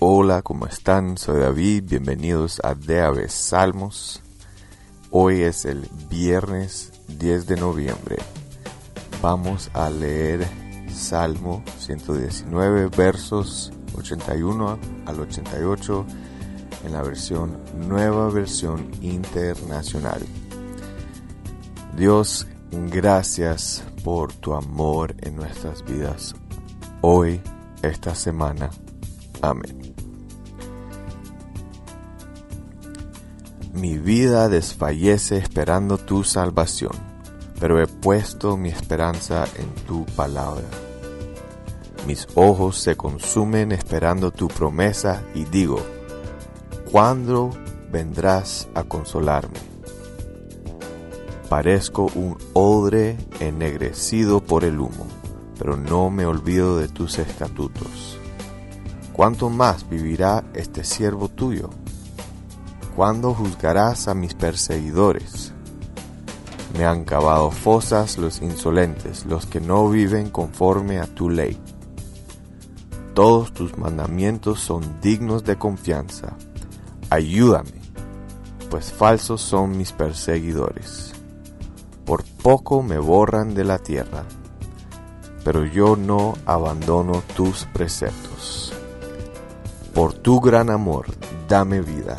Hola, ¿cómo están? Soy David, bienvenidos a De Salmos. Hoy es el viernes 10 de noviembre. Vamos a leer Salmo 119, versos 81 al 88 en la versión nueva versión internacional. Dios, gracias por tu amor en nuestras vidas hoy, esta semana. Amén. Mi vida desfallece esperando tu salvación, pero he puesto mi esperanza en tu palabra. Mis ojos se consumen esperando tu promesa y digo, ¿cuándo vendrás a consolarme? Parezco un odre ennegrecido por el humo, pero no me olvido de tus estatutos. ¿Cuánto más vivirá este siervo tuyo? ¿Cuándo juzgarás a mis perseguidores? Me han cavado fosas los insolentes, los que no viven conforme a tu ley. Todos tus mandamientos son dignos de confianza. Ayúdame, pues falsos son mis perseguidores por poco me borran de la tierra, pero yo no abandono tus preceptos. Por tu gran amor, dame vida,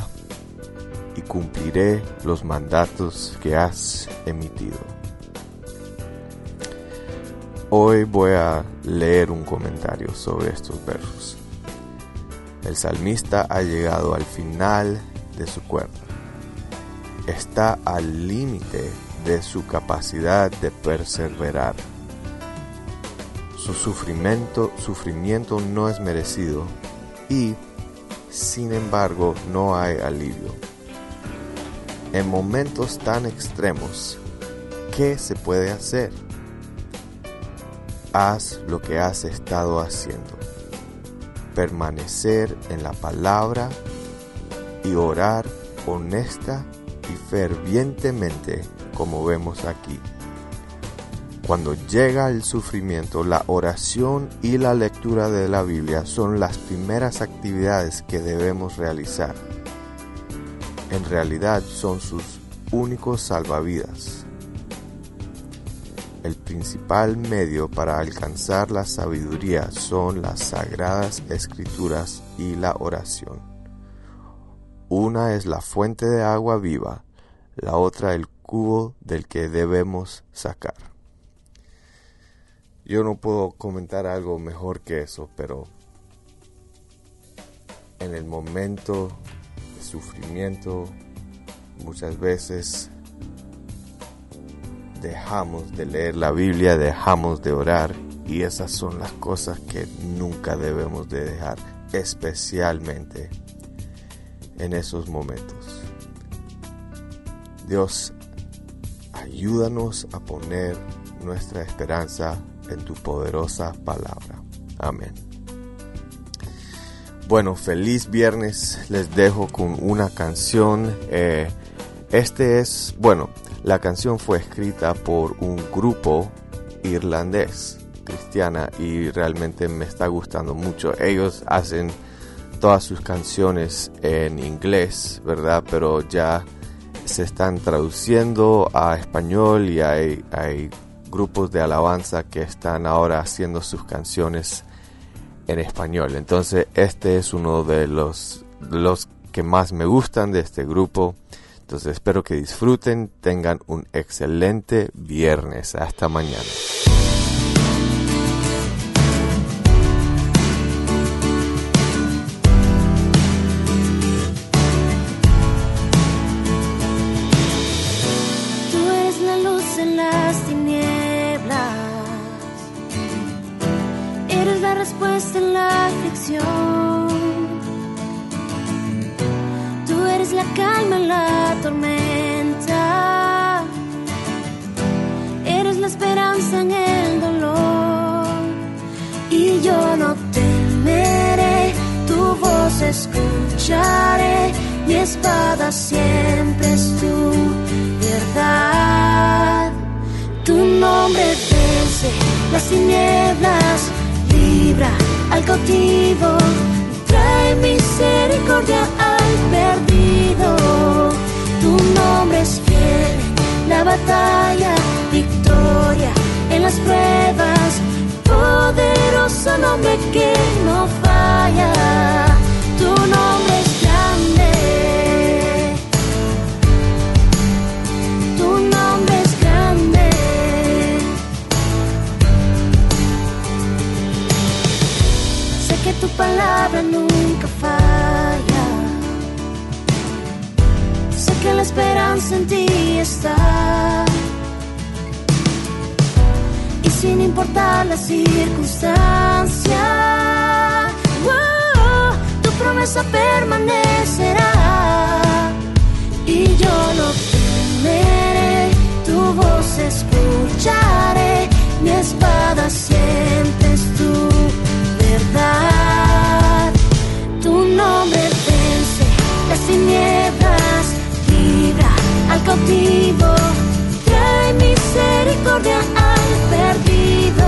y cumpliré los mandatos que has emitido. Hoy voy a leer un comentario sobre estos versos. El salmista ha llegado al final de su cuerda. Está al límite de su capacidad de perseverar. Su sufrimiento, sufrimiento no es merecido y, sin embargo, no hay alivio. En momentos tan extremos, ¿qué se puede hacer? Haz lo que has estado haciendo. Permanecer en la palabra y orar honesta y fervientemente como vemos aquí. Cuando llega el sufrimiento, la oración y la lectura de la Biblia son las primeras actividades que debemos realizar. En realidad son sus únicos salvavidas. El principal medio para alcanzar la sabiduría son las sagradas escrituras y la oración. Una es la fuente de agua viva, la otra el cubo del que debemos sacar. Yo no puedo comentar algo mejor que eso, pero en el momento de sufrimiento muchas veces dejamos de leer la Biblia, dejamos de orar y esas son las cosas que nunca debemos de dejar, especialmente en esos momentos. Dios Ayúdanos a poner nuestra esperanza en tu poderosa palabra. Amén. Bueno, feliz viernes. Les dejo con una canción. Eh, este es, bueno, la canción fue escrita por un grupo irlandés cristiana y realmente me está gustando mucho. Ellos hacen todas sus canciones en inglés, ¿verdad? Pero ya se están traduciendo a español y hay, grupos de alabanza que están ahora haciendo sus canciones en español. Entonces este es uno de los, los que más me gustan de este grupo. Entonces espero que disfruten, tengan un excelente viernes. Hasta mañana. Tú eres la calma en la tormenta. Eres la esperanza en el dolor. Y yo no temeré, tu voz escucharé. Mi espada siempre es tu verdad. Tu nombre vence las tinieblas al cautivo, trae mi misericordia al perdido. Tu nombre es fiel, la batalla, victoria en las pruebas. Poderoso nombre que no esperanza en ti está. Y sin importar la circunstancia, wow, tu promesa permanecerá. Cautivo, trae misericordia al perdido.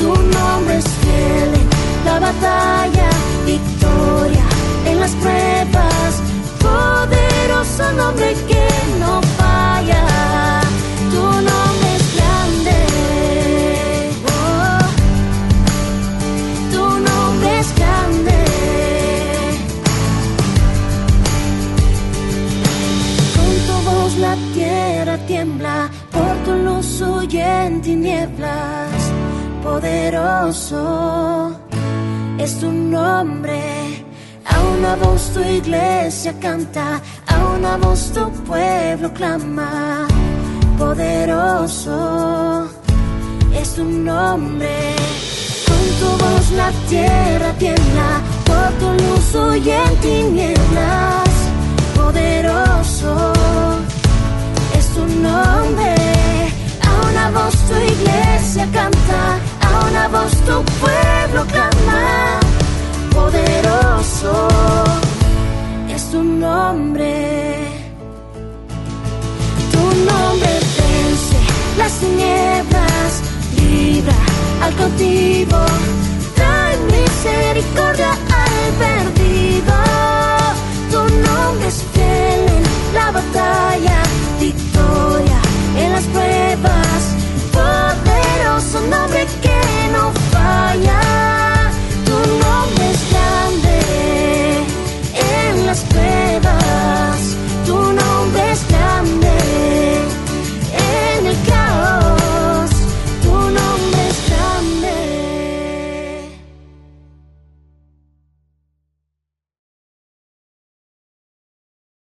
Tu nombre es fiel en la batalla, victoria en las pruebas, poderoso nombre que la tierra tiembla, por tu luz huye en tinieblas. Poderoso es tu nombre. A una voz tu iglesia canta, a una voz tu pueblo clama. Poderoso es tu nombre. Con tu voz la tierra tiembla, por tu luz huye en tinieblas. las nieblas, libra al cautivo, trae misericordia A